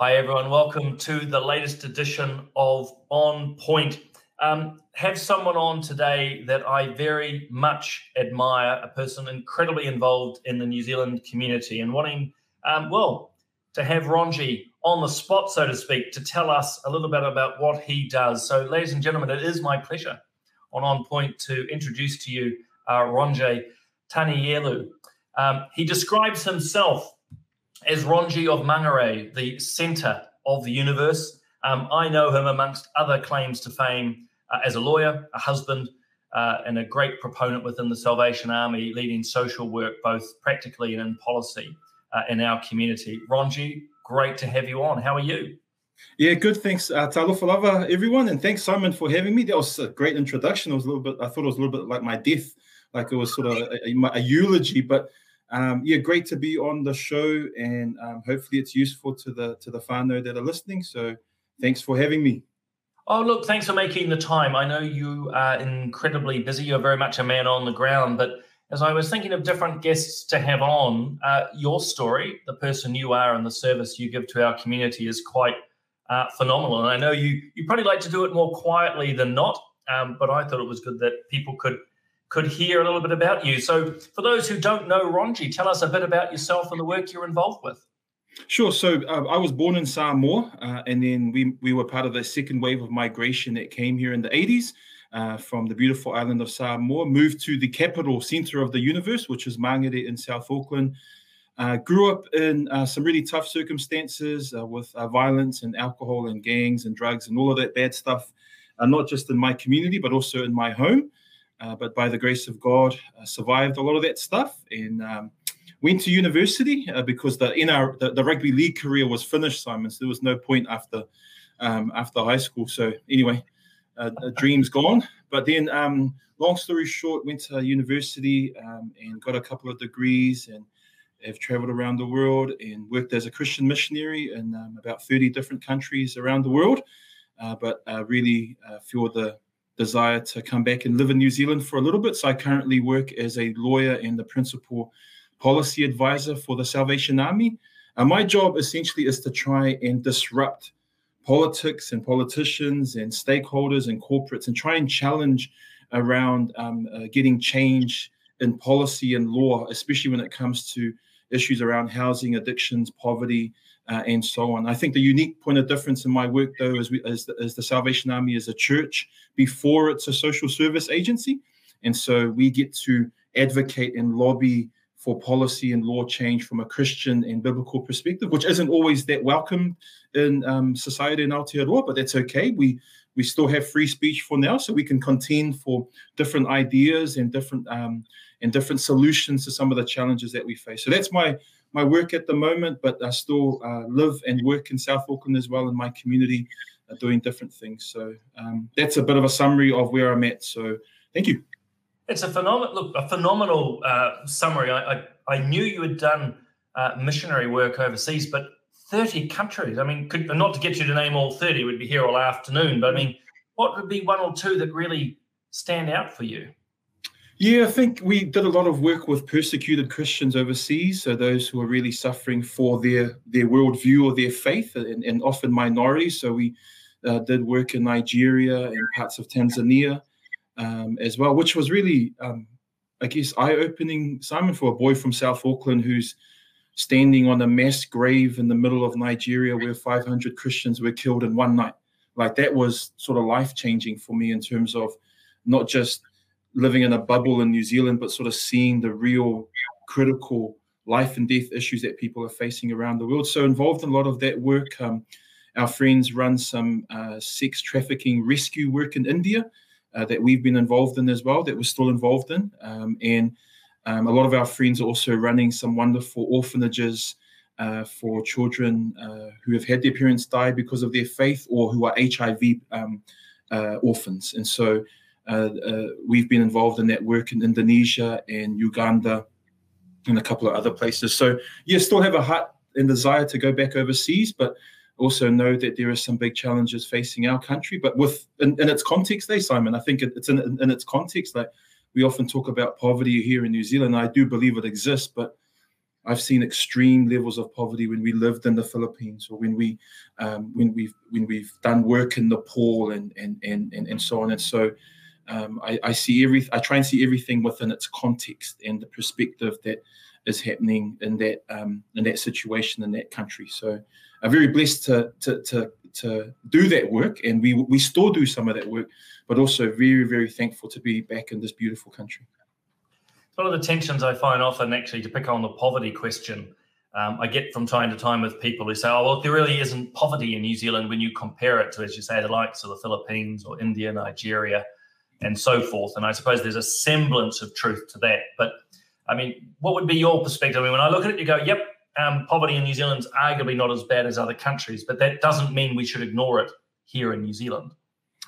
Hi, everyone. Welcome to the latest edition of On Point. Um, have someone on today that I very much admire, a person incredibly involved in the New Zealand community and wanting, um, well, to have Ronji on the spot, so to speak, to tell us a little bit about what he does. So, ladies and gentlemen, it is my pleasure on On Point to introduce to you uh, Ronji Tanielu. Um, he describes himself as Ronji of Mangere, the center of the universe. Um, I know him amongst other claims to fame uh, as a lawyer, a husband, uh, and a great proponent within the Salvation Army, leading social work both practically and in policy uh, in our community. Ronji, great to have you on. How are you? Yeah, good. Thanks, uh, Talofalava, everyone, and thanks Simon for having me. That was a great introduction. It was a little bit. I thought it was a little bit like my death, like it was sort of a, a, a eulogy, but um, yeah, great to be on the show, and um, hopefully it's useful to the to the whānau that are listening. So, thanks for having me. Oh, look, thanks for making the time. I know you are incredibly busy. You're very much a man on the ground, but as I was thinking of different guests to have on, uh, your story, the person you are, and the service you give to our community is quite uh, phenomenal. And I know you you probably like to do it more quietly than not, um, but I thought it was good that people could could hear a little bit about you. So, for those who don't know Ronji, tell us a bit about yourself and the work you're involved with. Sure. So uh, I was born in Samoa, uh, and then we we were part of the second wave of migration that came here in the 80s uh, from the beautiful island of Samoa. Moved to the capital center of the universe, which is Mangere in South Auckland. Uh, grew up in uh, some really tough circumstances uh, with violence and alcohol and gangs and drugs and all of that bad stuff, not just in my community but also in my home. Uh, but by the grace of God, uh, survived a lot of that stuff and um, went to university uh, because the in our the, the, rugby league career was finished, Simon. So there was no point after um, after high school. So anyway, uh, dreams gone. But then, um, long story short, went to university um, and got a couple of degrees and have traveled around the world and worked as a Christian missionary in um, about 30 different countries around the world. Uh, but really feel the desire to come back and live in New Zealand for a little bit. So I currently work as a lawyer and the principal policy advisor for the Salvation Army. And my job essentially is to try and disrupt politics and politicians and stakeholders and corporates and try and challenge around um, uh, getting change in policy and law, especially when it comes to issues around housing, addictions, poverty, uh, and so on. I think the unique point of difference in my work, though, is, we, is, the, is the Salvation Army is a church before it's a social service agency. And so we get to advocate and lobby for policy and law change from a Christian and biblical perspective, which isn't always that welcome in um, society in Aotearoa, but that's okay. We we still have free speech for now, so we can contend for different ideas and different um, and different solutions to some of the challenges that we face. So that's my my work at the moment, but I still uh, live and work in South Auckland as well in my community, uh, doing different things. So um, that's a bit of a summary of where I'm at. So thank you. It's a phenomenal look, a phenomenal uh, summary. I, I, I knew you had done uh, missionary work overseas, but 30 countries. I mean, could, not to get you to name all 30, we'd be here all afternoon. But I mean, what would be one or two that really stand out for you? Yeah, I think we did a lot of work with persecuted Christians overseas, so those who are really suffering for their their worldview or their faith, and, and often minorities. So we uh, did work in Nigeria and parts of Tanzania um, as well, which was really, um, I guess, eye opening. Simon, for a boy from South Auckland who's standing on a mass grave in the middle of Nigeria where 500 Christians were killed in one night. Like that was sort of life changing for me in terms of not just living in a bubble in New Zealand, but sort of seeing the real critical life and death issues that people are facing around the world. So involved in a lot of that work. Um, our friends run some uh, sex trafficking rescue work in India uh, that we've been involved in as well, that we're still involved in. Um, and um, a lot of our friends are also running some wonderful orphanages uh, for children uh, who have had their parents die because of their faith or who are HIV um, uh, orphans. And so Uh, uh, we've been involved in that work in Indonesia and Uganda and a couple of other places. So, yeah, still have a heart and desire to go back overseas, but also know that there are some big challenges facing our country. But with in, in its context, there, Simon, I think it, it's in, in, in, its context. Like we often talk about poverty here in New Zealand. I do believe it exists, but I've seen extreme levels of poverty when we lived in the Philippines or when we um, when we've when we've done work in Nepal and and and and, and so on. And so um, I, I, see every I try and see everything within its context and the perspective that is happening in that um, in that situation in that country. So I'm very blessed to to to to do that work, and we we still do some of that work, but also very very thankful to be back in this beautiful country one of the tensions I find often, actually, to pick on the poverty question, um, I get from time to time with people who say, "Oh, well, there really isn't poverty in New Zealand when you compare it to, as you say, the likes of the Philippines or India, Nigeria, and so forth." And I suppose there's a semblance of truth to that. But I mean, what would be your perspective? I mean, when I look at it, you go, "Yep, um, poverty in New Zealand's arguably not as bad as other countries," but that doesn't mean we should ignore it here in New Zealand.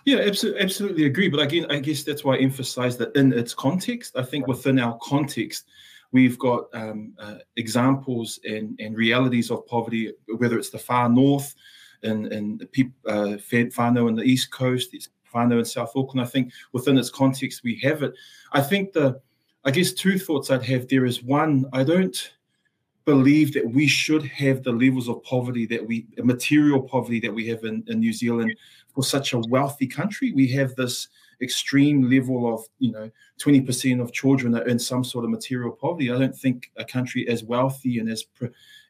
Yeah, absolutely, agree. But again, I guess that's why I emphasize that in its context. I think within our context, we've got um, uh, examples and, and realities of poverty, whether it's the far north and and the uh, whānau in the east coast, it's whānau in South Auckland. I think within its context, we have it. I think the, I guess two thoughts I'd have there is one, I don't believe that we should have the levels of poverty that we material poverty that we have in, in New Zealand for such a wealthy country. We have this extreme level of you know 20% of children are in some sort of material poverty. I don't think a country as wealthy and as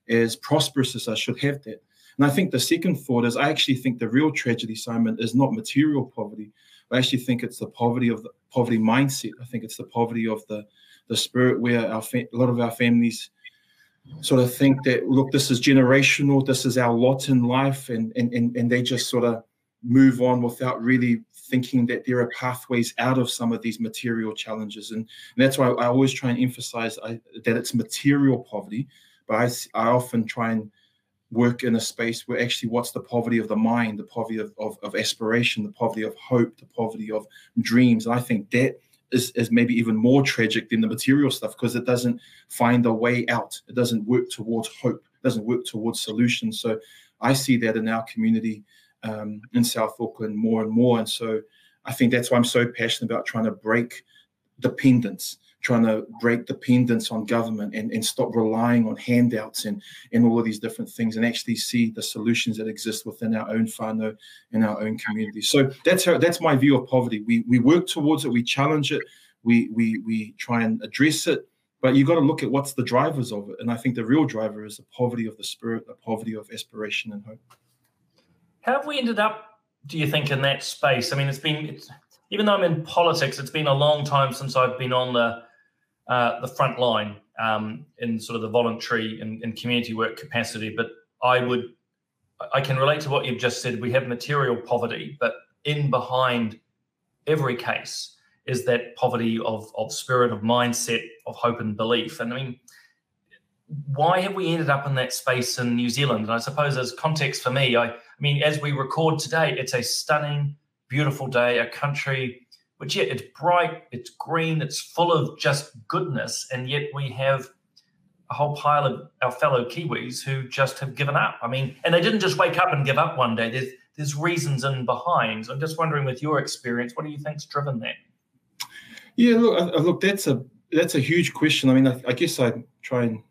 as prosperous as us should have that. And I think the second thought is I actually think the real tragedy, Simon, is not material poverty. I actually think it's the poverty of the poverty mindset. I think it's the poverty of the the spirit where our fa- a lot of our families sort of think that look this is generational this is our lot in life and and and, and they just sort of move on without really thinking that there are pathways out of some of these material challenges and, and that's why i always try and emphasize I, that it's material poverty but I, I often try and work in a space where actually what's the poverty of the mind the poverty of, of, of aspiration the poverty of hope the poverty of dreams and i think that is, is maybe even more tragic than the material stuff because it doesn't find a way out. It doesn't work towards hope. It doesn't work towards solutions. So I see that in our community um, in South Auckland more and more. And so I think that's why I'm so passionate about trying to break dependence trying to break dependence on government and, and stop relying on handouts and, and all of these different things and actually see the solutions that exist within our own whānau and our own community. So that's how that's my view of poverty. We we work towards it, we challenge it, we we we try and address it, but you've got to look at what's the drivers of it. And I think the real driver is the poverty of the spirit, the poverty of aspiration and hope. How have we ended up, do you think, in that space? I mean, it's been it's, even though I'm in politics, it's been a long time since I've been on the uh, the front line um, in sort of the voluntary and, and, community work capacity. But I would, I can relate to what you've just said. We have material poverty, but in behind every case is that poverty of, of spirit, of mindset, of hope and belief. And I mean, why have we ended up in that space in New Zealand? And I suppose as context for me, I, I mean, as we record today, it's a stunning, beautiful day, a country but yet it's bright, it's green, it's full of just goodness, and yet we have a whole pile of our fellow Kiwis who just have given up. I mean, and they didn't just wake up and give up one day. There's there's reasons in behind. So I'm just wondering, with your experience, what do you think's driven that? Yeah, look, look, that's a that's a huge question. I mean, I, I guess I try and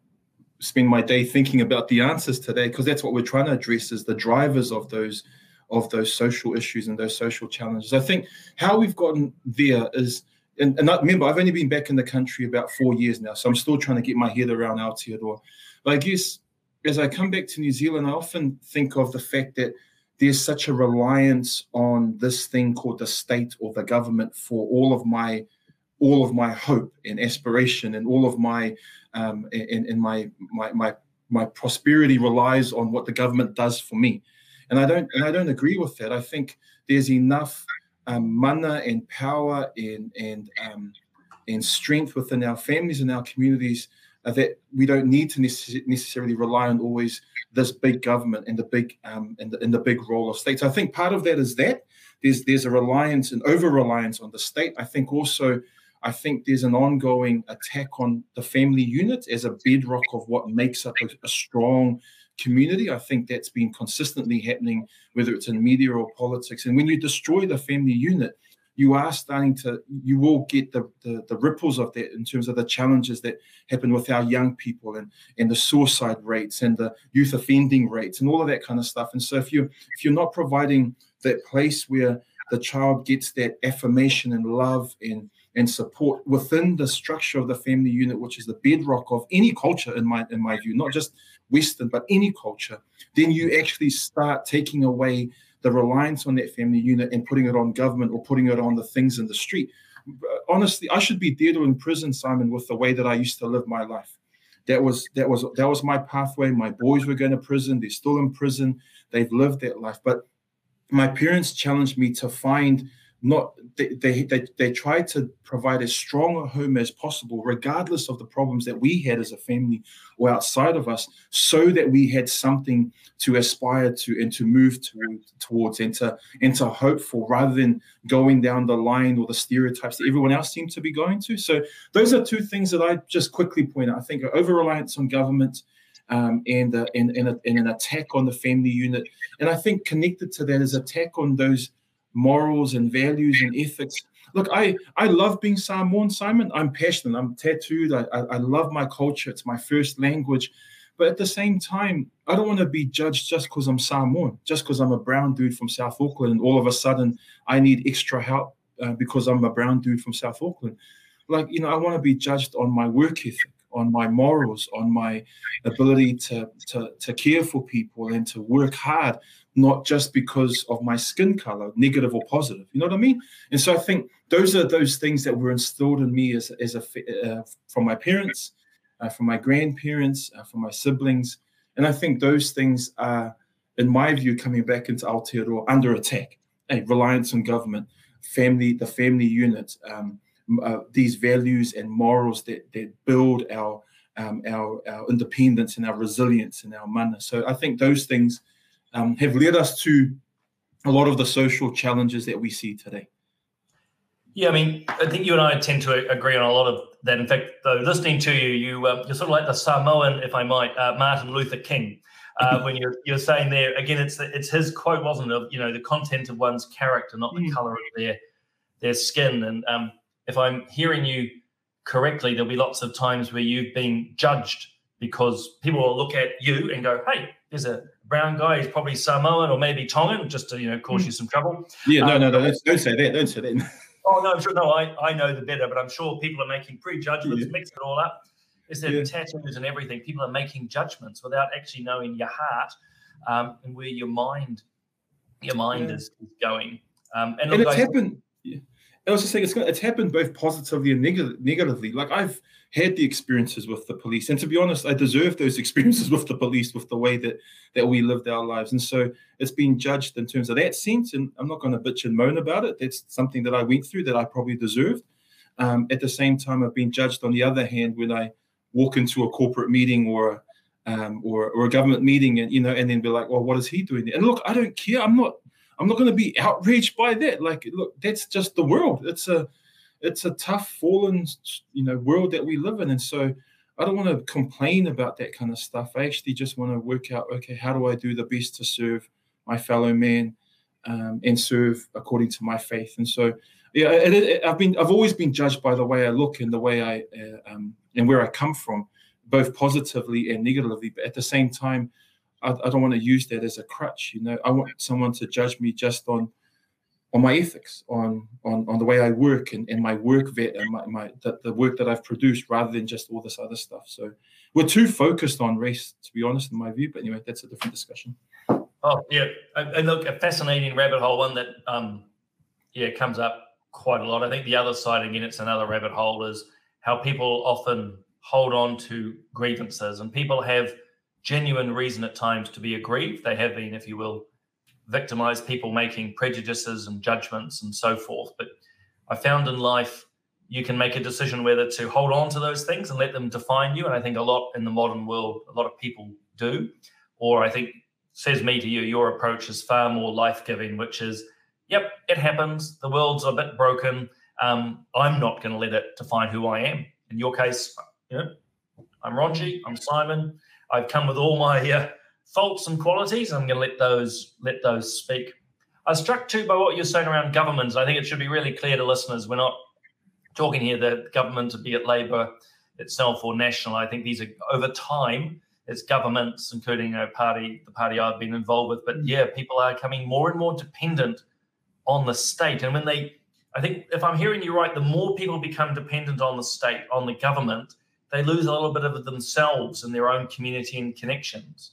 spend my day thinking about the answers today because that's what we're trying to address is the drivers of those of those social issues and those social challenges. I think how we've gotten there is, and, and I, remember, I've only been back in the country about four years now, so I'm still trying to get my head around Aotearoa. But I guess as I come back to New Zealand, I often think of the fact that there's such a reliance on this thing called the state or the government for all of my all of my hope and aspiration and all of my um, and, and my, my my my prosperity relies on what the government does for me and I don't and I don't agree with that. I think there's enough um, mana and power and and um, and strength within our families and our communities uh, that we don't need to necess- necessarily rely on always this big government and the big um, and, the, and the big role of states. I think part of that is that there's there's a reliance and over reliance on the state. I think also I think there's an ongoing attack on the family unit as a bedrock of what makes up a, a strong community. I think that's been consistently happening, whether it's in media or politics. And when you destroy the family unit, you are starting to you will get the, the, the ripples of that in terms of the challenges that happen with our young people and and the suicide rates and the youth offending rates and all of that kind of stuff and so if you if you're not providing that place where the child gets that affirmation and love and and support within the structure of the family unit, which is the bedrock of any culture, in my in my view, not just Western, but any culture, then you actually start taking away the reliance on that family unit and putting it on government or putting it on the things in the street. Honestly, I should be dead or in prison, Simon, with the way that I used to live my life. That was that was that was my pathway. My boys were going to prison. They're still in prison. They've lived that life. But my parents challenged me to find not they, they they they to provide as strong a home as possible regardless of the problems that we had as a family or outside of us so that we had something to aspire to and to move to, towards and to and to hope for rather than going down the line or the stereotypes that everyone else seemed to be going to. So those are two things that i just quickly point out. I think over reliance on government um, and, uh, and, and, a, and an attack on the family unit and i think connected to that is attack on those morals and values and ethics. Look, I I love being Samoan, Simon. I'm passionate. I'm tattooed. I, I, I love my culture. It's my first language. But at the same time, I don't want to be judged just because I'm Samoan, just because I'm a brown dude from South Auckland, and all of a sudden I need extra help uh, because I'm a brown dude from South Auckland. Like, you know, I want to be judged on my work ethic, on my morals, on my ability to, to, to care for people and to work hard, not just because of my skin color, negative or positive. You know what I mean? And so I think those are those things that were instilled in me as, as a uh, from my parents, uh, from my grandparents, uh, from my siblings, and I think those things are, in my view, coming back into Aotearoa under attack. A reliance on government, family, the family unit, um, uh, these values and morals that that build our um, our, our independence and our resilience and our mana. So I think those things um, have led us to a lot of the social challenges that we see today. Yeah, I mean, I think you and I tend to agree on a lot of that. In fact, though, listening to you, you uh, you're sort of like the Samoan, if I might, uh, Martin Luther King. Uh, when you're you're saying there again, it's it's his quote, wasn't it? Of you know, the content of one's character, not the mm. color of their their skin. And um, if I'm hearing you correctly, there'll be lots of times where you've been judged because people will look at you and go, "Hey, there's a brown guy. He's probably Samoan or maybe Tongan, just to you know cause hmm. you some trouble." Yeah, no, um, no, no, don't, don't, say that. Don't say that. oh no, I'm sure. No, I, I know the better, but I'm sure people are making prejudgments, yeah. mix it all up. Is there yeah. tattoos and everything? People are making judgments without actually knowing your heart um, and where your mind, your mind yeah. is, is going. Um, and, and it's happened. Yeah. I was just saying, it's, it's happened both positively and neg- negatively. Like I've had the experiences with the police, and to be honest, I deserve those experiences with the police, with the way that that we lived our lives. And so it's been judged in terms of that sense. And I'm not going to bitch and moan about it. That's something that I went through that I probably deserved. Um, at the same time, I've been judged on the other hand when I walk into a corporate meeting or um, or, or a government meeting, and you know, and then be like, "Well, what is he doing?" And look, I don't care. I'm not I'm not going to be outraged by that. Like, look, that's just the world. It's a it's a tough, fallen, you know, world that we live in, and so I don't want to complain about that kind of stuff. I actually just want to work out, okay, how do I do the best to serve my fellow man um, and serve according to my faith? And so, yeah, it, it, I've been, I've always been judged by the way I look and the way I uh, um, and where I come from, both positively and negatively. But at the same time, I, I don't want to use that as a crutch. You know, I want someone to judge me just on on my ethics, on on on the way I work and, and my work vet and my, my the, the work that I've produced rather than just all this other stuff. So we're too focused on race, to be honest, in my view. But anyway, that's a different discussion. Oh yeah, and look, a fascinating rabbit hole, one that um yeah comes up quite a lot. I think the other side again, it's another rabbit hole is how people often hold on to grievances and people have genuine reason at times to be aggrieved. They have been, if you will, victimized people making prejudices and judgments and so forth. But I found in life you can make a decision whether to hold on to those things and let them define you. And I think a lot in the modern world, a lot of people do. Or I think says me to you, your approach is far more life giving, which is, yep, it happens. The world's a bit broken. Um, I'm not going to let it define who I am. In your case, you know, I'm Ronji, I'm Simon. I've come with all my uh, faults and qualities. I'm going to let those let those speak. I was struck too by what you're saying around governments. I think it should be really clear to listeners we're not talking here that government, to be it Labour itself or national. I think these are over time. It's governments, including a party, the party I've been involved with. But yeah, people are coming more and more dependent on the state. And when they, I think, if I'm hearing you right, the more people become dependent on the state, on the government, they lose a little bit of themselves and their own community and connections.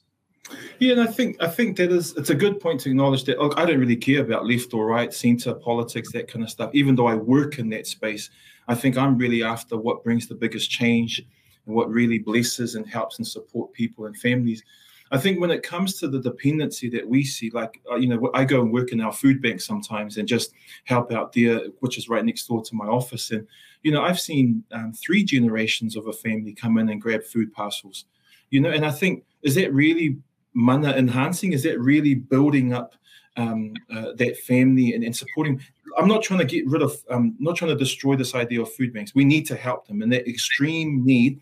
Yeah, and I think I think that is it's a good point to acknowledge that. Look, I don't really care about left or right, centre politics, that kind of stuff. Even though I work in that space, I think I'm really after what brings the biggest change and what really blesses and helps and support people and families. I think when it comes to the dependency that we see, like uh, you know, I go and work in our food bank sometimes and just help out there, which is right next door to my office. And you know, I've seen um, three generations of a family come in and grab food parcels. You know, and I think is that really mana enhancing? Is that really building up um, uh, that family and, and, supporting? I'm not trying to get rid of, I'm not trying to destroy this idea of food banks. We need to help them in that extreme need.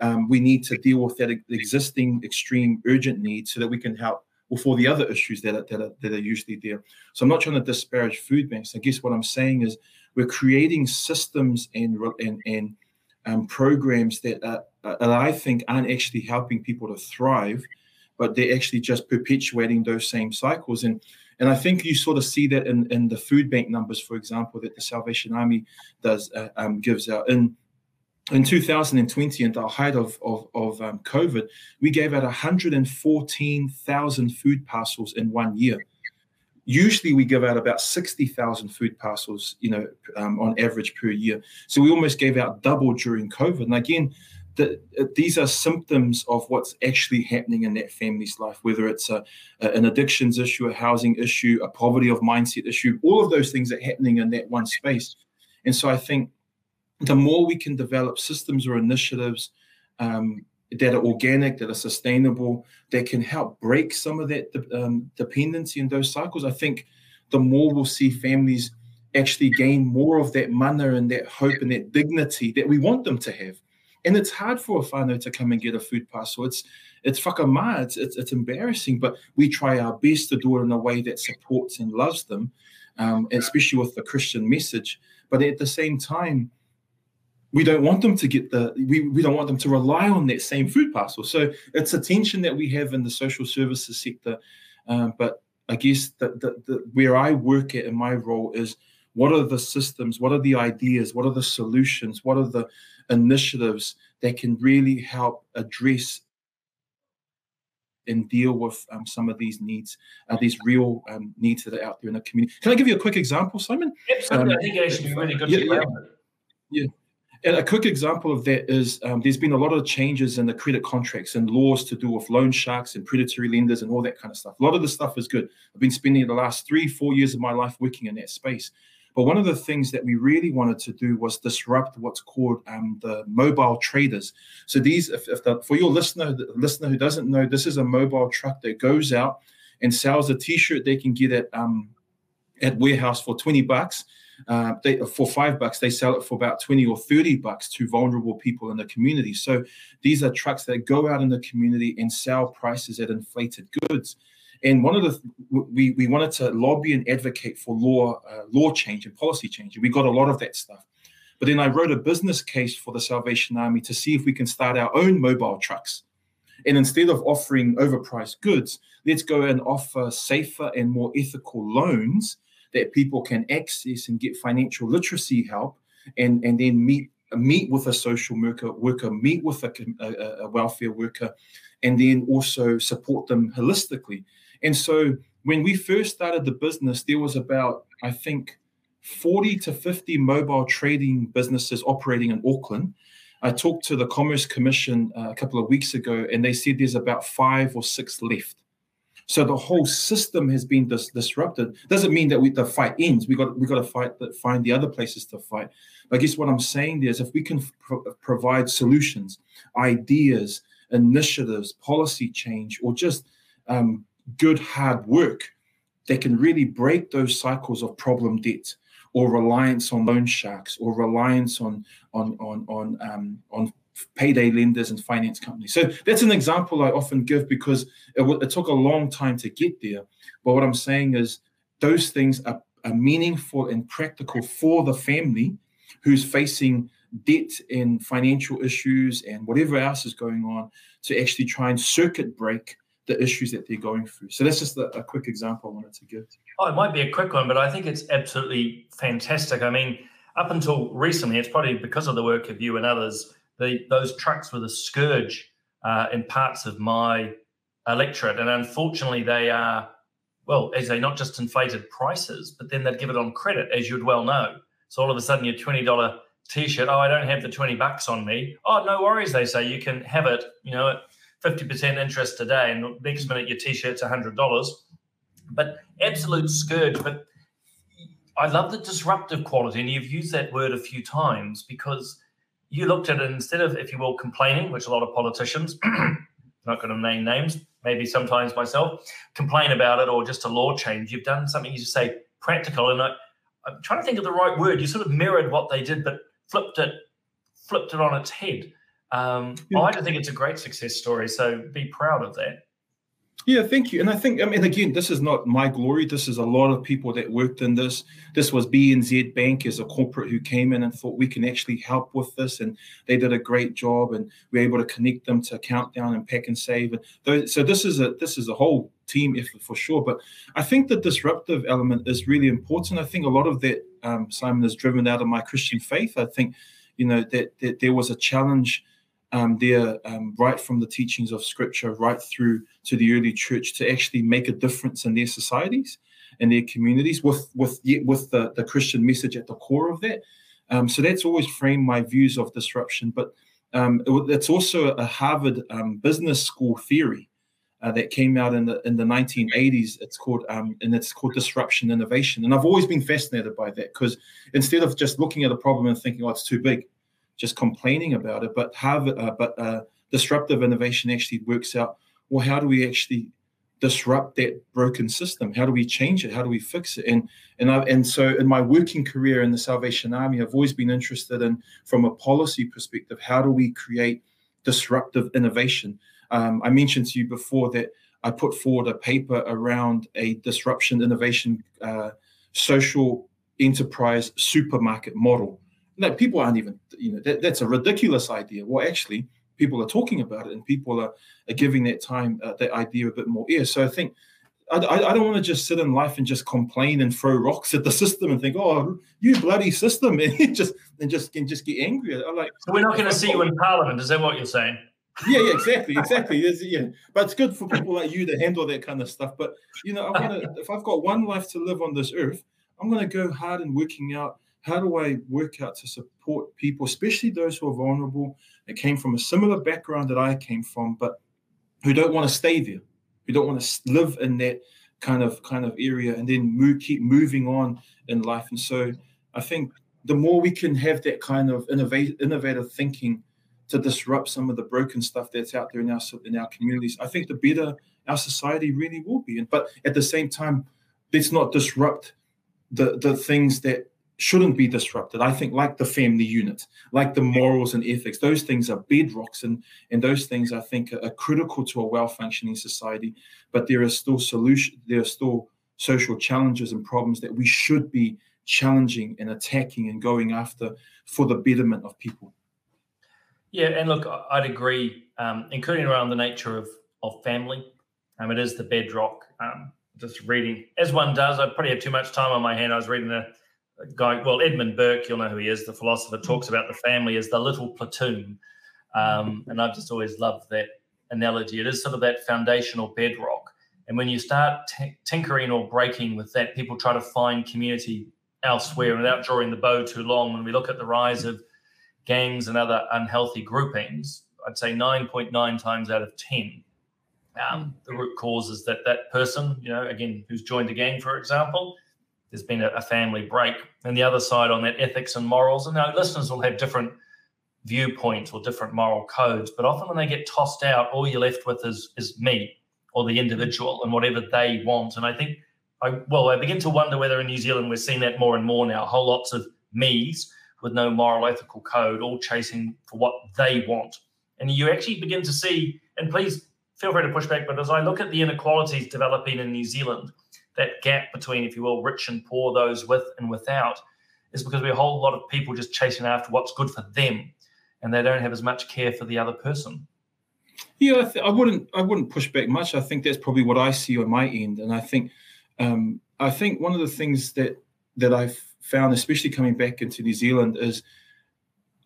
Um, we need to deal with that existing extreme urgent need so that we can help with all the other issues that are, that are, that are usually there. So I'm not trying to disparage food banks. I guess what I'm saying is we're creating systems and and, and um, programs that, are, that I think aren't actually helping people to thrive but they're actually just perpetuating those same cycles. And and I think you sort of see that in, in the food bank numbers, for example, that the Salvation Army does uh, um, gives out. In in 2020, at the height of of, of um, COVID, we gave out 114,000 food parcels in one year. Usually, we give out about 60,000 food parcels, you know, um, on average per year. So we almost gave out double during COVID. And again, that uh, these are symptoms of what's actually happening in that family's life, whether it's a, an addictions issue, a housing issue, a poverty of mindset issue, all of those things are happening in that one space. And so I think the more we can develop systems or initiatives um, that are organic, that are sustainable, that can help break some of that um, dependency in those cycles, I think the more we'll see families actually gain more of that mana and that hope and that dignity that we want them to have and it's hard for a whānau to come and get a food parcel. It's it's whakamā, it's, it's, it's embarrassing, but we try our best to do it in a way that supports and loves them, um, especially with the Christian message. But at the same time, we don't want them to get the we, we don't want them to rely on that same food parcel. So it's a tension that we have in the social services sector. Um, but I guess that the, the, where I work at in my role is what are the systems, what are the ideas, what are the solutions, what are the initiatives that can really help address and deal with um, some of these needs, uh, these real um, needs that are out there in the community. Can I give you a quick example, Simon? Absolutely. Um, I think it should be really good. Yeah, yeah, yeah. And a quick example of that is um, there's been a lot of changes in the credit contracts and laws to do with loan sharks and predatory lenders and all that kind of stuff. A lot of the stuff is good. I've been spending the last three, four years of my life working in that space. But one of the things that we really wanted to do was disrupt what's called um, the mobile traders. So these, if, if the, for your listener, listener who doesn't know, this is a mobile truck that goes out and sells a T-shirt they can get at um, at warehouse for twenty bucks. Uh, they, for five bucks, they sell it for about 20 or 30 bucks to vulnerable people in the community. So these are trucks that go out in the community and sell prices at inflated goods. And one of the we we wanted to lobby and advocate for law uh, law change and policy change, and we got a lot of that stuff. But then I wrote a business case for the Salvation Army to see if we can start our own mobile trucks. And instead of offering overpriced goods, let's go and offer safer and more ethical loans that people can access and get financial literacy help and, and then meet meet with a social worker, worker meet with a, a, a welfare worker, and then also support them holistically. And so when we first started the business, there was about, I think, 40 to 50 mobile trading businesses operating in Auckland. I talked to the Commerce Commission uh, a couple of weeks ago, and they said there's about five or six left. So the whole system has been dis- disrupted. Doesn't mean that we, the fight ends. We got we got to fight find the other places to fight. But I guess what I'm saying there is, if we can pro- provide solutions, ideas, initiatives, policy change, or just um, good hard work that can really break those cycles of problem debt or reliance on loan sharks or reliance on on on on um, on payday lenders and finance companies. So that's an example I often give because it, w- it took a long time to get there. But what I'm saying is those things are, are meaningful and practical for the family who's facing debt and financial issues and whatever else is going on to actually try and circuit break the issues that they're going through. So that's just a, a, quick example I wanted to give. Oh, it might be a quick one, but I think it's absolutely fantastic. I mean, up until recently, it's probably because of the work of you and others, the, those trucks were the scourge uh, in parts of my electorate. And unfortunately, they are, well, as they not just inflated prices, but then they'd give it on credit, as you'd well know. So all of a sudden, your $20 t shirt, oh, I don't have the 20 bucks on me. Oh, no worries, they say. You can have it, you know, at 50% interest today. And next minute, your t shirt's $100. But absolute scourge. But I love the disruptive quality. And you've used that word a few times because you looked at it instead of, if you will, complaining, which a lot of politicians, not going to name names, maybe sometimes myself, complain about it or just a law change. You've done something you just say practical. And I, I'm trying to think of the right word. You sort of mirrored what they did, but flipped it, flipped it on its head. Um, yeah. I think it's a great success story. So be proud of that. Yeah, thank you. And I think, I mean, again, this is not my glory. This is a lot of people that worked in this. This was BNZ Bank as a corporate who came in and thought we can actually help with this. And they did a great job and we were able to connect them to Countdown and Pak'nSave. And Save. And those, so this is a this is a whole team effort for sure. But I think the disruptive element is really important. I think a lot of that, um, Simon, is driven out of my Christian faith. I think, you know, that, that there was a challenge um, there um, right from the teachings of scripture right through to the early church to actually make a difference in their societies and their communities with with with the, the christian message at the core of that. Um, so that's always framed my views of disruption but um, it, it's also a harvard um, business school theory uh, that came out in the in the 1980s it's called um, and it's called disruption innovation. And i've always been fascinated by that because instead of just looking at a problem and thinking oh it's too big just complaining about it, but have uh, but uh, disruptive innovation actually works out. Well, how do we actually disrupt that broken system? How do we change it? How do we fix it? And and I, and so in my working career in the Salvation Army, I've always been interested in from a policy perspective, how do we create disruptive innovation? Um, I mentioned to you before that I put forward a paper around a disruption innovation uh, social enterprise supermarket model like people aren't even you know that, that's a ridiculous idea well actually people are talking about it and people are, are giving that time uh, that idea a bit more air so i think I, I don't want to just sit in life and just complain and throw rocks at the system and think, "Oh, you bloody system," and just and just and just get angry. I like. So we're not going to see you in Parliament. Is that what you're saying? Yeah, yeah, exactly, exactly. Yeah, but it's good for people like you to handle that kind of stuff. But you know, I'm gonna if I've got one life to live on this earth, I'm gonna go hard in working out how do I work out to support people, especially those who are vulnerable, that came from a similar background that I came from, but who don't want to stay there, who don't want to live in that kind of kind of area, and then move, keep moving on in life. And so, I think the more we can have that kind of innovative, innovative thinking to disrupt some of the broken stuff that's out there in our in our communities, I think the better our society really will be. And but at the same time, let's not disrupt the the things that shouldn't be disrupted. I think, like the family unit, like the morals and ethics, those things are bedrocks, and and those things I think are, are critical to a well-functioning society. But there are still solution. There are still social challenges and problems that we should be challenging and attacking and going after for the betterment of people. Yeah, and look, I'd agree, um, including around the nature of of family. Um, it is the bedrock. Um, just reading, as one does, I probably have too much time on my hand. I was reading a guy, well, Edmund Burke, you'll know who he is, the philosopher, mm. talks about the family as the little platoon. Um, and I've just always loved that analogy. It is sort of that foundational bedrock. And when you start t- tinkering or breaking with that, people try to find community elsewhere without drawing the bow too long. When we look at the rise of gangs and other unhealthy groupings, I'd say 9.9 times out of 10, um, mm. the root cause is that that person, you know, again, who's joined a gang, for example, there's been a, a, family break. And the other side on that ethics and morals, and our listeners will have different viewpoints or different moral codes, but often when they get tossed out, all you're left with is is me or the individual and whatever they want. And I think I well, I begin to wonder whether in New Zealand we're seeing that more and more now, whole lots of me's with no moral ethical code, all chasing for what they want. And you actually begin to see, and please feel free to push back, but as I look at the inequalities developing in New Zealand, that gap between, if you will, rich and poor, those with and without, is because we have a whole lot of people just chasing after what's good for them, and they don't have as much care for the other person. Yeah, I, th- I wouldn't. I wouldn't push back much. I think that's probably what I see on my end, and I think, um, I think one of the things that that I've found, especially coming back into New Zealand, is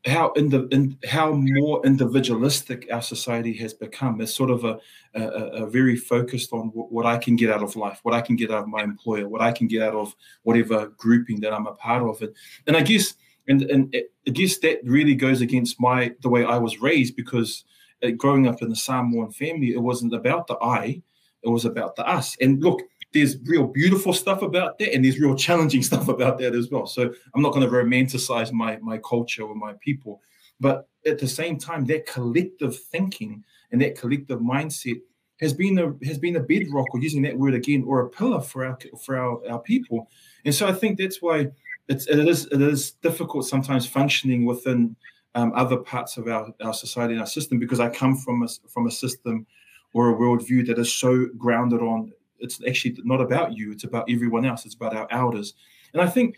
how in the in, how more individualistic our society has become. It's sort of a, a, a very focused on w- what I can get out of life, what I can get out of my employer, what I can get out of whatever grouping that I'm a part of. And, and I guess and and I guess that really goes against my the way I was raised because uh, growing up in the Samoan family, it wasn't about the I, it was about the us. And look, there's real beautiful stuff about that and there's real challenging stuff about that as well. So i'm not going to romanticize my my culture or my people but at the same time that collective thinking and that collective mindset has been a has been a bedrock or using that word again or a pillar for our for our, our people. And so i think that's why it's it is it is difficult sometimes functioning within um, other parts of our, our society and our system because i come from a from a system or a worldview that is so grounded on it's actually not about you it's about everyone else it's about our elders. And i think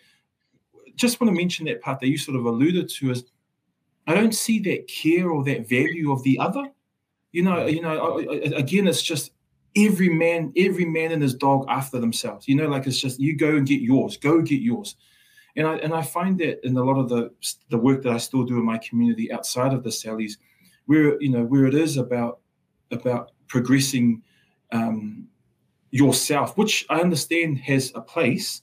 just want to mention that part that you sort of alluded to is i don't see that care or that value of the other. You know you know again it's just every man every man and his dog after themselves. You know like it's just you go and get yours go get yours. And i and i find that in a lot of the the work that i still do in my community outside of the sallies where you know where it is about about progressing um, yourself, which I understand has a place,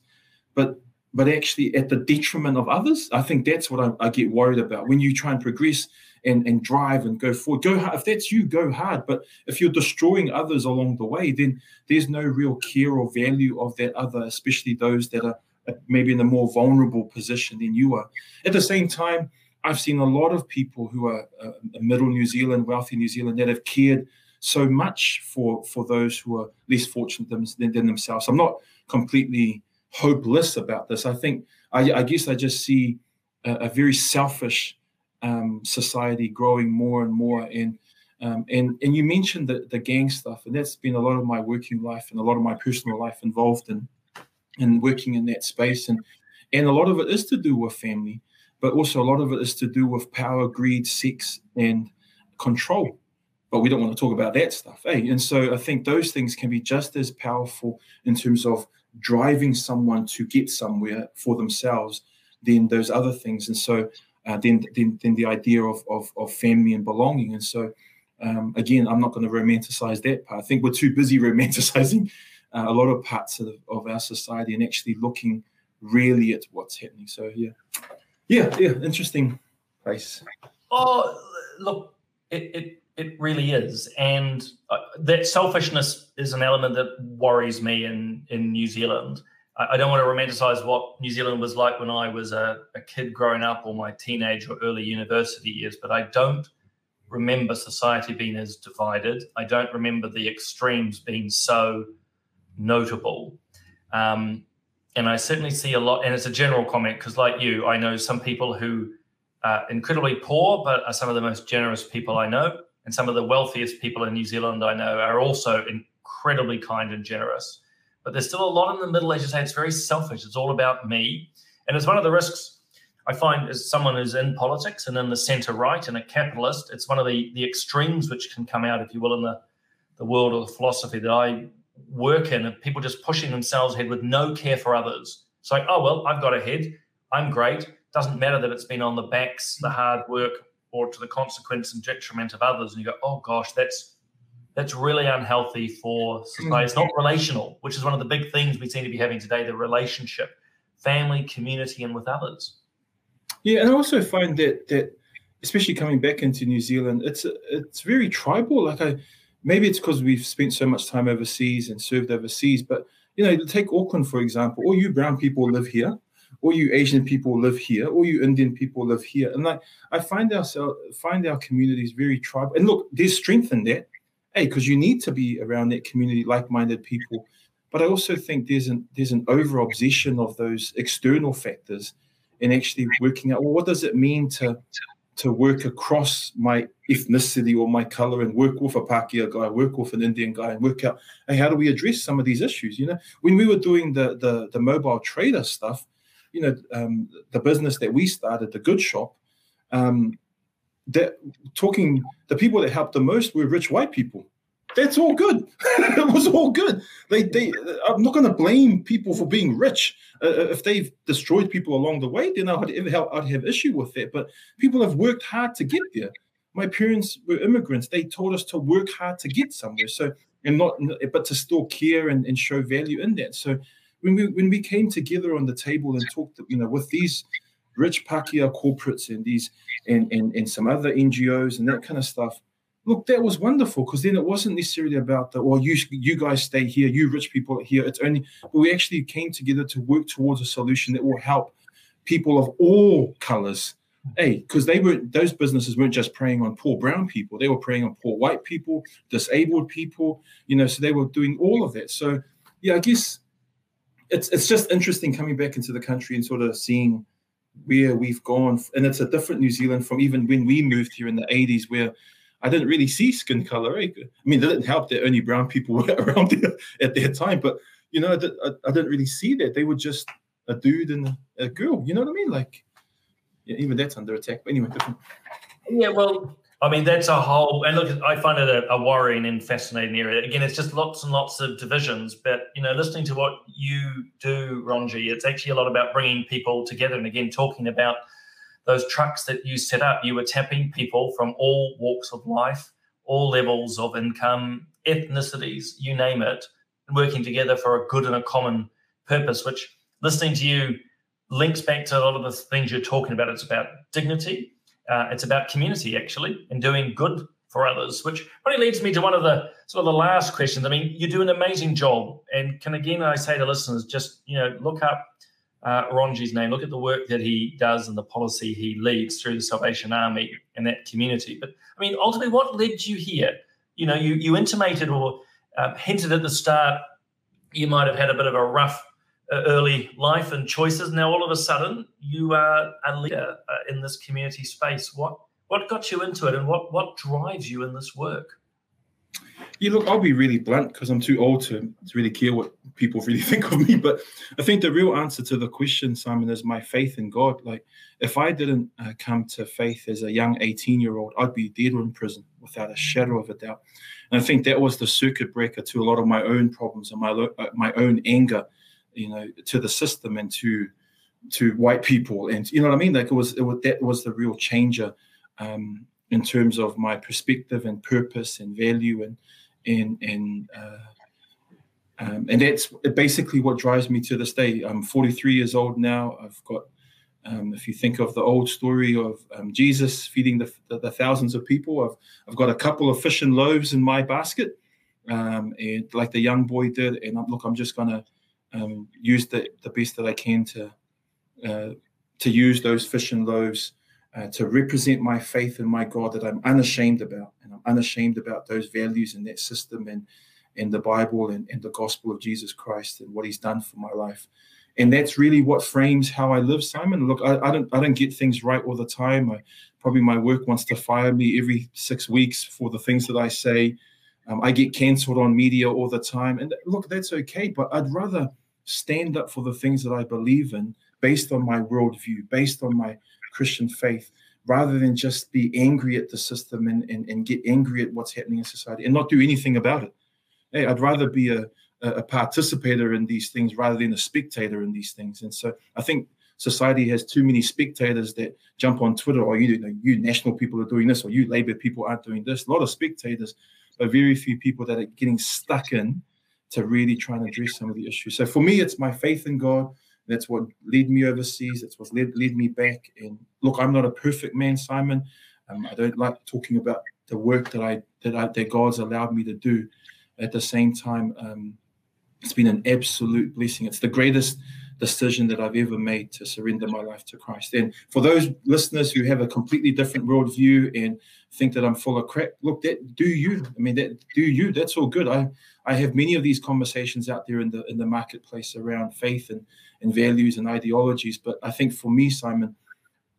but but actually at the detriment of others. I think that's what I, I, get worried about. When you try and progress and, and drive and go forward, go hard. If that's you, go hard. But if you're destroying others along the way, then there's no real care or value of that other, especially those that are maybe in a more vulnerable position than you are. At the same time, I've seen a lot of people who are uh, middle New Zealand, wealthy New Zealand, that have cared so much for for those who are less fortunate than, than themselves. I'm not completely hopeless about this. I think I, I guess I just see a, a very selfish um, society growing more and more. And um, and and you mentioned the the gang stuff, and that's been a lot of my working life and a lot of my personal life involved in in working in that space. And and a lot of it is to do with family, but also a lot of it is to do with power, greed, sex, and control but we don't want to talk about that stuff. Eh? And so I think those things can be just as powerful in terms of driving someone to get somewhere for themselves than those other things. And so uh, then, then, then the idea of, of, of family and belonging. And so um, again, I'm not going to romanticize that part. I think we're too busy romanticizing uh, a lot of parts of, of our society and actually looking really at what's happening. So yeah, yeah, yeah, interesting place. Oh, look, it, it it really is, and uh, that selfishness is an element that worries me in in New Zealand. I, I don't want to romanticize what New Zealand was like when I was a, a kid growing up, or my teenage or early university years, but I don't remember society being as divided. I don't remember the extremes being so notable. Um, and I certainly see a lot, and it's a general comment because, like you, I know some people who are incredibly poor, but are some of the most generous people I know and some of the wealthiest people in New Zealand I know are also incredibly kind and generous. But there's still a lot in the middle, as you say, it's very selfish. It's all about me. And it's one of the risks I find as someone who's in politics and in the center right and a capitalist, it's one of the, the extremes which can come out, if you will, in the, the world of the philosophy that I work in, of people just pushing themselves ahead with no care for others. It's like, oh, well, I've got ahead. I'm great. Doesn't matter that it's been on the backs, the hard work, or to the consequence and detriment of others. And you go, oh gosh, that's that's really unhealthy for society. It's not relational, which is one of the big things we seem to be having today: the relationship, family, community, and with others. Yeah, and I also find that that especially coming back into New Zealand, it's it's very tribal. Like I, maybe it's because we've spent so much time overseas and served overseas, but you know, take Auckland for example. All you brown people live here all you Asian people live here, all you Indian people live here. And like I find ourselves find our communities very tribal. And look, there's strength in that. Hey, because you need to be around that community, like-minded people. But I also think there's an there's an over obsession of those external factors and actually working out well what does it mean to to work across my ethnicity or my color and work with a Pākehā guy, work with an Indian guy, and work out, hey, how do we address some of these issues? You know, when we were doing the the, the mobile trader stuff, you know, um, the business that we started, the Good Shop, um, that talking the people that helped the most were rich white people. That's all good. it was all good. They, they. I'm not going to blame people for being rich. Uh, uh, if they've destroyed people along the way, then I'd have, I'd have issue with that. But people have worked hard to get there. My parents were immigrants. They taught us to work hard to get somewhere. So and not, but to still care and, and show value in that. So when we when we came together on the table and talked, you know, with these rich Pākehā corporates and these and, and and some other NGOs and that kind of stuff. Look, that was wonderful because then it wasn't necessarily about the well, you you guys stay here, you rich people here. It's only but we actually came together to work towards a solution that will help people of all colors. Hey, because they weren't those businesses weren't just preying on poor brown people, they were preying on poor white people, disabled people, you know, so they were doing all of that. So yeah, I guess it's it's just interesting coming back into the country and sort of seeing where we've gone, and it's a different New Zealand from even when we moved here in the 80s, where I didn't really see skin color. Right? I mean, it didn't help that only brown people were around at that time, but you know, I, I didn't really see that. They were just a dude and a girl. You know what I mean? Like, yeah, even that's under attack. But anyway, different. Yeah, well, I mean, that's a whole, and look, I find it a, a, worrying and fascinating area. Again, it's just lots and lots of divisions. But, you know, listening to what you do, Ronji, it's actually a lot about bringing people together. And again, talking about those trucks that you set up, you were tapping people from all walks of life, all levels of income, ethnicities, you name it, working together for a good and a common purpose, which listening to you links back to a lot of the things you're talking about. It's about dignity uh, it's about community actually and doing good for others, which probably leads me to one of the sort of the last questions. I mean, you do an amazing job, and can again I say to listeners, just you know, look up uh, Ronji's name, look at the work that he does and the policy he leads through the Salvation Army and that community. But I mean, ultimately, what led you here? You know, you you intimated or uh, hinted at the start you might have had a bit of a rough early life and choices. Now, all of a sudden, you are a leader uh, in this community space. What what got you into it, and what what drives you in this work? Yeah, look, I'll be really blunt because I'm too old to, to really care what people really think of me. But I think the real answer to the question, Simon, is my faith in God. Like, if I didn't uh, come to faith as a young 18 year old, I'd be dead or in prison without a shadow of a doubt. And I think that was the circuit breaker to a lot of my own problems and my uh, my own anger you know, to the system and to to white people, and you know what I mean. Like it was, it was that was the real changer um, in terms of my perspective and purpose and value and and and uh, um, and that's basically what drives me to this day. I'm 43 years old now. I've got, um, if you think of the old story of um, Jesus feeding the, the, the, thousands of people, I've, I've got a couple of fish and loaves in my basket, um, and like the young boy did. And I'm, look, I'm just gonna um, use the, the best that I can to uh, to use those fish and loaves uh, to represent my faith in my God that I'm unashamed about, and I'm unashamed about those values and that system and and the Bible and, and the gospel of Jesus Christ and what He's done for my life. And that's really what frames how I live, Simon. Look, I, I don't I don't get things right all the time. I, probably my work wants to fire me every six weeks for the things that I say. Um, I get cancelled on media all the time. And look, that's okay, but I'd rather stand up for the things that I believe in based on my worldview, based on my Christian faith, rather than just be angry at the system and, and, and get angry at what's happening in society and not do anything about it. Hey, I'd rather be a, a participator in these things rather than a spectator in these things. And so I think society has too many spectators that jump on Twitter, or oh, you, know, you national people are doing this, or you Labour people aren't doing this. A lot of spectators, but very few people that are getting stuck in to really try and address some of the issues. So for me, it's my faith in God. That's what led me overseas. That's what led, led me back. And look, I'm not a perfect man, Simon. Um, I don't like talking about the work that I that I, that God's allowed me to do. At the same time, um, it's been an absolute blessing. It's the greatest decision that I've ever made to surrender my life to Christ. And for those listeners who have a completely different worldview and think that I'm full of crap, look, that do you. I mean, that do you. That's all good. I I have many of these conversations out there in the in the marketplace around faith and and values and ideologies. But I think for me, Simon,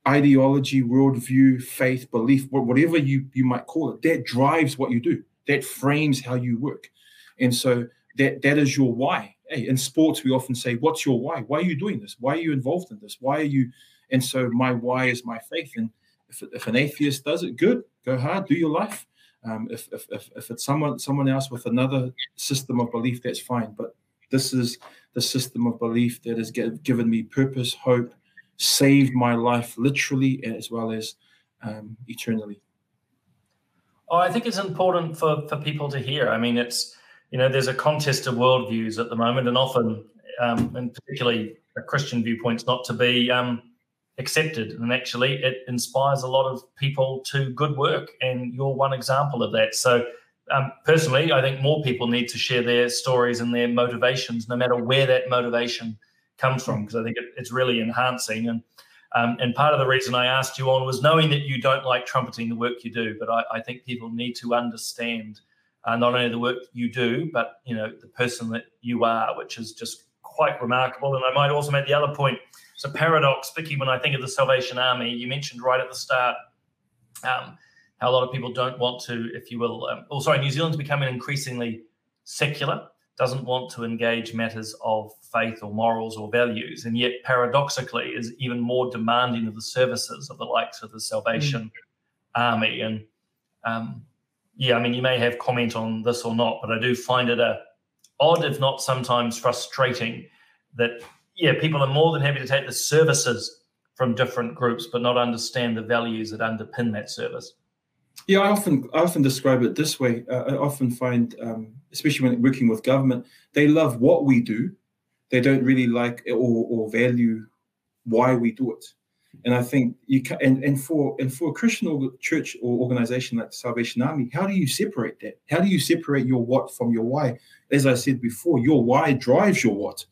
ideology, worldview, faith, belief, whatever you, you might call it, that drives what you do. That frames how you work. And so that that is your why. Hey, in sports, we often say, What's your why? Why are you doing this? Why are you involved in this? Why are you? And so my why is my faith. And if, if an atheist does it, good, go hard, do your life. Um, if, if, if, if it's someone someone else with another system of belief, that's fine. But this is the system of belief that has given me purpose, hope, saved my life literally as well as um, eternally. Oh, I think it's important for, for people to hear. I mean, it's, you know, there's a contest of worldviews at the moment, and often, um, and particularly a Christian viewpoint's not to be um, accepted. And actually, it inspires a lot of people to good work. And you're one example of that. So, um, personally, I think more people need to share their stories and their motivations, no matter where that motivation comes from, because I think it, it's really enhancing. And um, and part of the reason I asked you on was knowing that you don't like trumpeting the work you do, but I, I think people need to understand uh, not only the work you do, but you know the person that you are, which is just quite remarkable. And I might also make the other point. It's a paradox, Vicky, when I think of the Salvation Army. You mentioned right at the start um, how a lot of people don't want to, if you will. Um, oh, sorry, New Zealand's becoming increasingly secular doesn't want to engage matters of faith or morals or values, and yet paradoxically is even more demanding of the services of the likes of the Salvation mm. Army. And um, yeah, I mean, you may have comment on this or not, but I do find it a odd, if not sometimes frustrating, that yeah, people are more than happy to take the services from different groups, but not understand the values that underpin that service. Yeah, I often I often describe it this way. Uh, I often find, um, especially when working with government, they love what we do, they don't really like or, or value why we do it. And I think you can, and, and for and for a Christian or church or organization like the Salvation Army, how do you separate that? How do you separate your what from your why? As I said before, your why drives your what.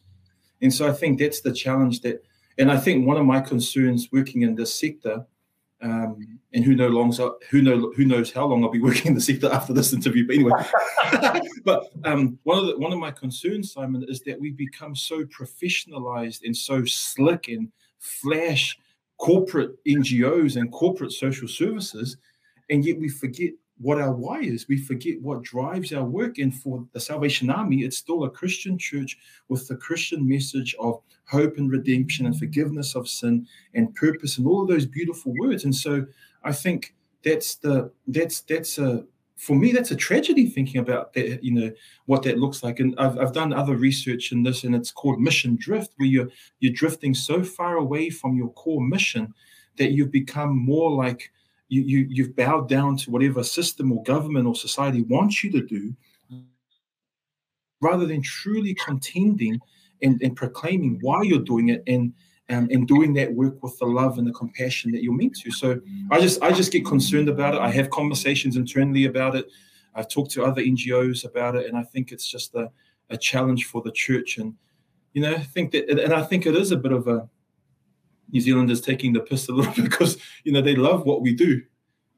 And so I think that's the challenge that, and I think one of my concerns working in this sector um, and who knows who know who knows how long I'll be working in the sector after this interview. But anyway, but um, one of the, one of my concerns, Simon, is that we've become so professionalized and so slick and flash corporate NGOs and corporate social services, and yet we forget what our why is. We forget what drives our work. And for the Salvation Army, it's still a Christian church with the Christian message of hope and redemption and forgiveness of sin and purpose and all of those beautiful words. And so I think that's the that's that's a for me that's a tragedy thinking about that you know what that looks like. And I've, I've done other research in this and it's called mission drift where you're you're drifting so far away from your core mission that you've become more like you, you you've bowed down to whatever system or government or society wants you to do rather than truly contending and, and proclaiming why you're doing it and um, and doing that work with the love and the compassion that you're meant to. So I just I just get concerned about it. I have conversations internally about it. I've talked to other NGOs about it, and I think it's just a, a challenge for the church. And you know, I think that, and I think it is a bit of a New Zealanders taking the piss a little bit because you know they love what we do.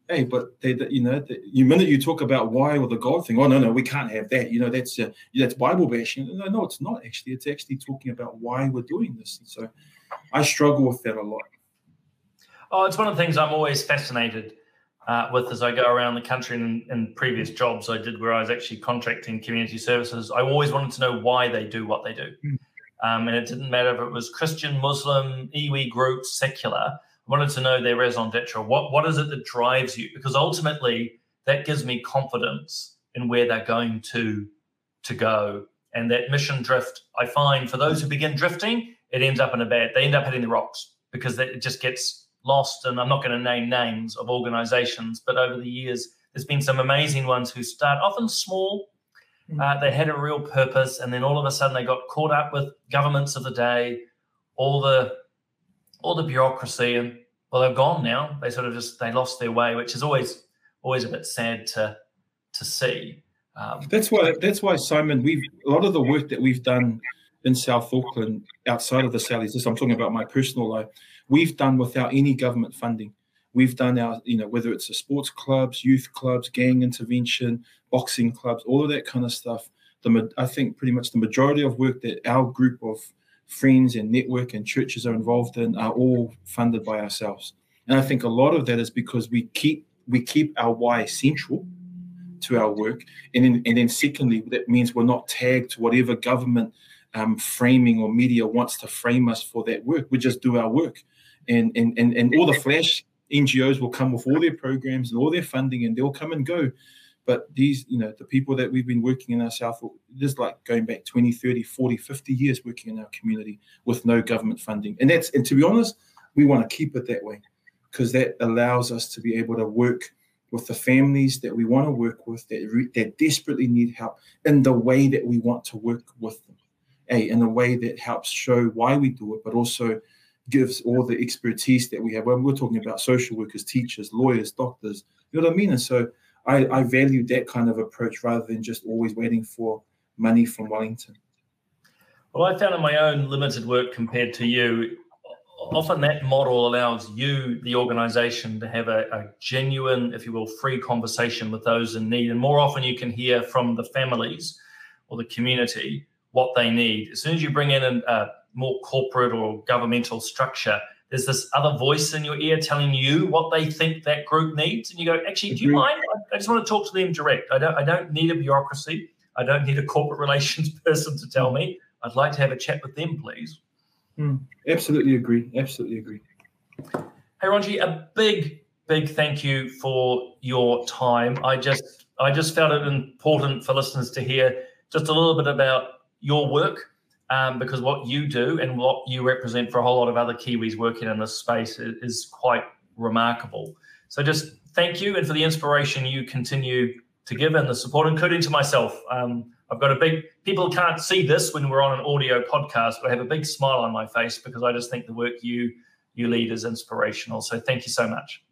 Hey, but they, you know, the, minute you talk about why or the God thing, oh no, no, we can't have that. You know, that's uh, that's Bible bashing. No, no, it's not actually. It's actually talking about why we're doing this. And so, I struggle with that a lot. Oh, it's one of the things I'm always fascinated uh, with as I go around the country and in previous jobs I did where I was actually contracting community services. I always wanted to know why they do what they do. Mm. Um, and it didn't matter if it was Christian, Muslim, iwi group, secular. I wanted to know their raison d'etre. What, what is it that drives you? Because ultimately, that gives me confidence in where they're going to, to go. And that mission drift, I find for those who begin drifting, it ends up in a bad, they end up hitting the rocks because it just gets lost. And I'm not going to name names of organizations, but over the years, there's been some amazing ones who start often small, Hmm. Uh, they had a real purpose, and then all of a sudden they got caught up with governments of the day, all the all the bureaucracy, and well, they're gone now. They sort of just they lost their way, which is always always a bit sad to to see. Um, that's why that's why Simon, we've a lot of the work that we've done in South Auckland outside of the Sallies. This I'm talking about my personal life. We've done without any government funding. We've done our, you know, whether it's the sports clubs, youth clubs, gang intervention, boxing clubs, all of that kind of stuff. The I think pretty much the majority of work that our group of friends and network and churches are involved in are all funded by ourselves. And I think a lot of that is because we keep we keep our why central to our work, and then and then secondly, that means we're not tagged to whatever government um, framing or media wants to frame us for that work. We just do our work, and and and, and all the flash NGOs will come with all their programs and all their funding, and they'll come and go. But these, you know, the people that we've been working in our South, just like going back 20, 30, 40, 50 years working in our community with no government funding. And that's, and to be honest, we want to keep it that way because that allows us to be able to work with the families that we want to work with that, re- that desperately need help in the way that we want to work with them. A, in a way that helps show why we do it, but also gives all the expertise that we have. When we're talking about social workers, teachers, lawyers, doctors, you know what I mean? And so I, I value that kind of approach rather than just always waiting for money from Wellington. Well, I found in my own limited work compared to you, often that model allows you, the organization, to have a, a, genuine, if you will, free conversation with those in need. And more often you can hear from the families or the community what they need. As soon as you bring in a more corporate or governmental structure, there's this other voice in your ear telling you what they think that group needs, and you go, actually, do you mind? I just want to talk to them direct. I don't. I don't need a bureaucracy. I don't need a corporate relations person to tell me. I'd like to have a chat with them, please. Mm, absolutely agree. Absolutely agree. Hey, Ronji, a big, big thank you for your time. I just, I just found it important for listeners to hear just a little bit about your work um, because what you do and what you represent for a whole lot of other Kiwis working in this space is, is quite remarkable. So just thank you and for the inspiration you continue to give and the support, including to myself. Um, I've got a big, people can't see this when we're on an audio podcast, but I have a big smile on my face because I just think the work you you lead is inspirational. So thank you so much.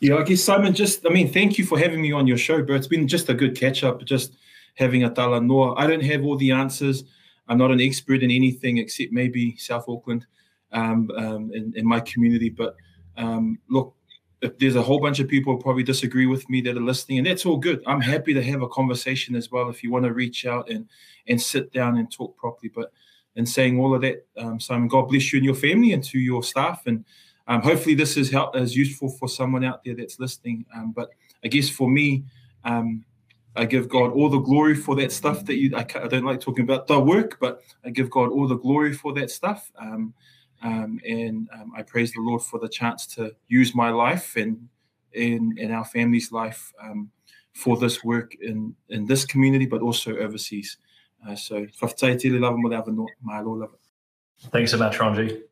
Yeah, I guess Simon, just I mean, thank you for having me on your show, bro. It's been just a good catch up, just having a talanoa. I don't have all the answers. I'm not an expert in anything except maybe South Auckland um, um, in, in, my community. But um, look, if there's a whole bunch of people probably disagree with me that are listening, and that's all good. I'm happy to have a conversation as well if you want to reach out and and sit down and talk properly. But in saying all of that, um, Simon, God bless you and your family and to your staff, and um, hopefully this is help is useful for someone out there that's listening. Um, but I guess for me, um, I give God all the glory for that stuff that you. I, I, don't like talking about the work, but I give God all the glory for that stuff. Um, um, and um, I praise the Lord for the chance to use my life and in in our family's life um, for this work in in this community, but also overseas. Uh, so, Thanks so much, Ronji.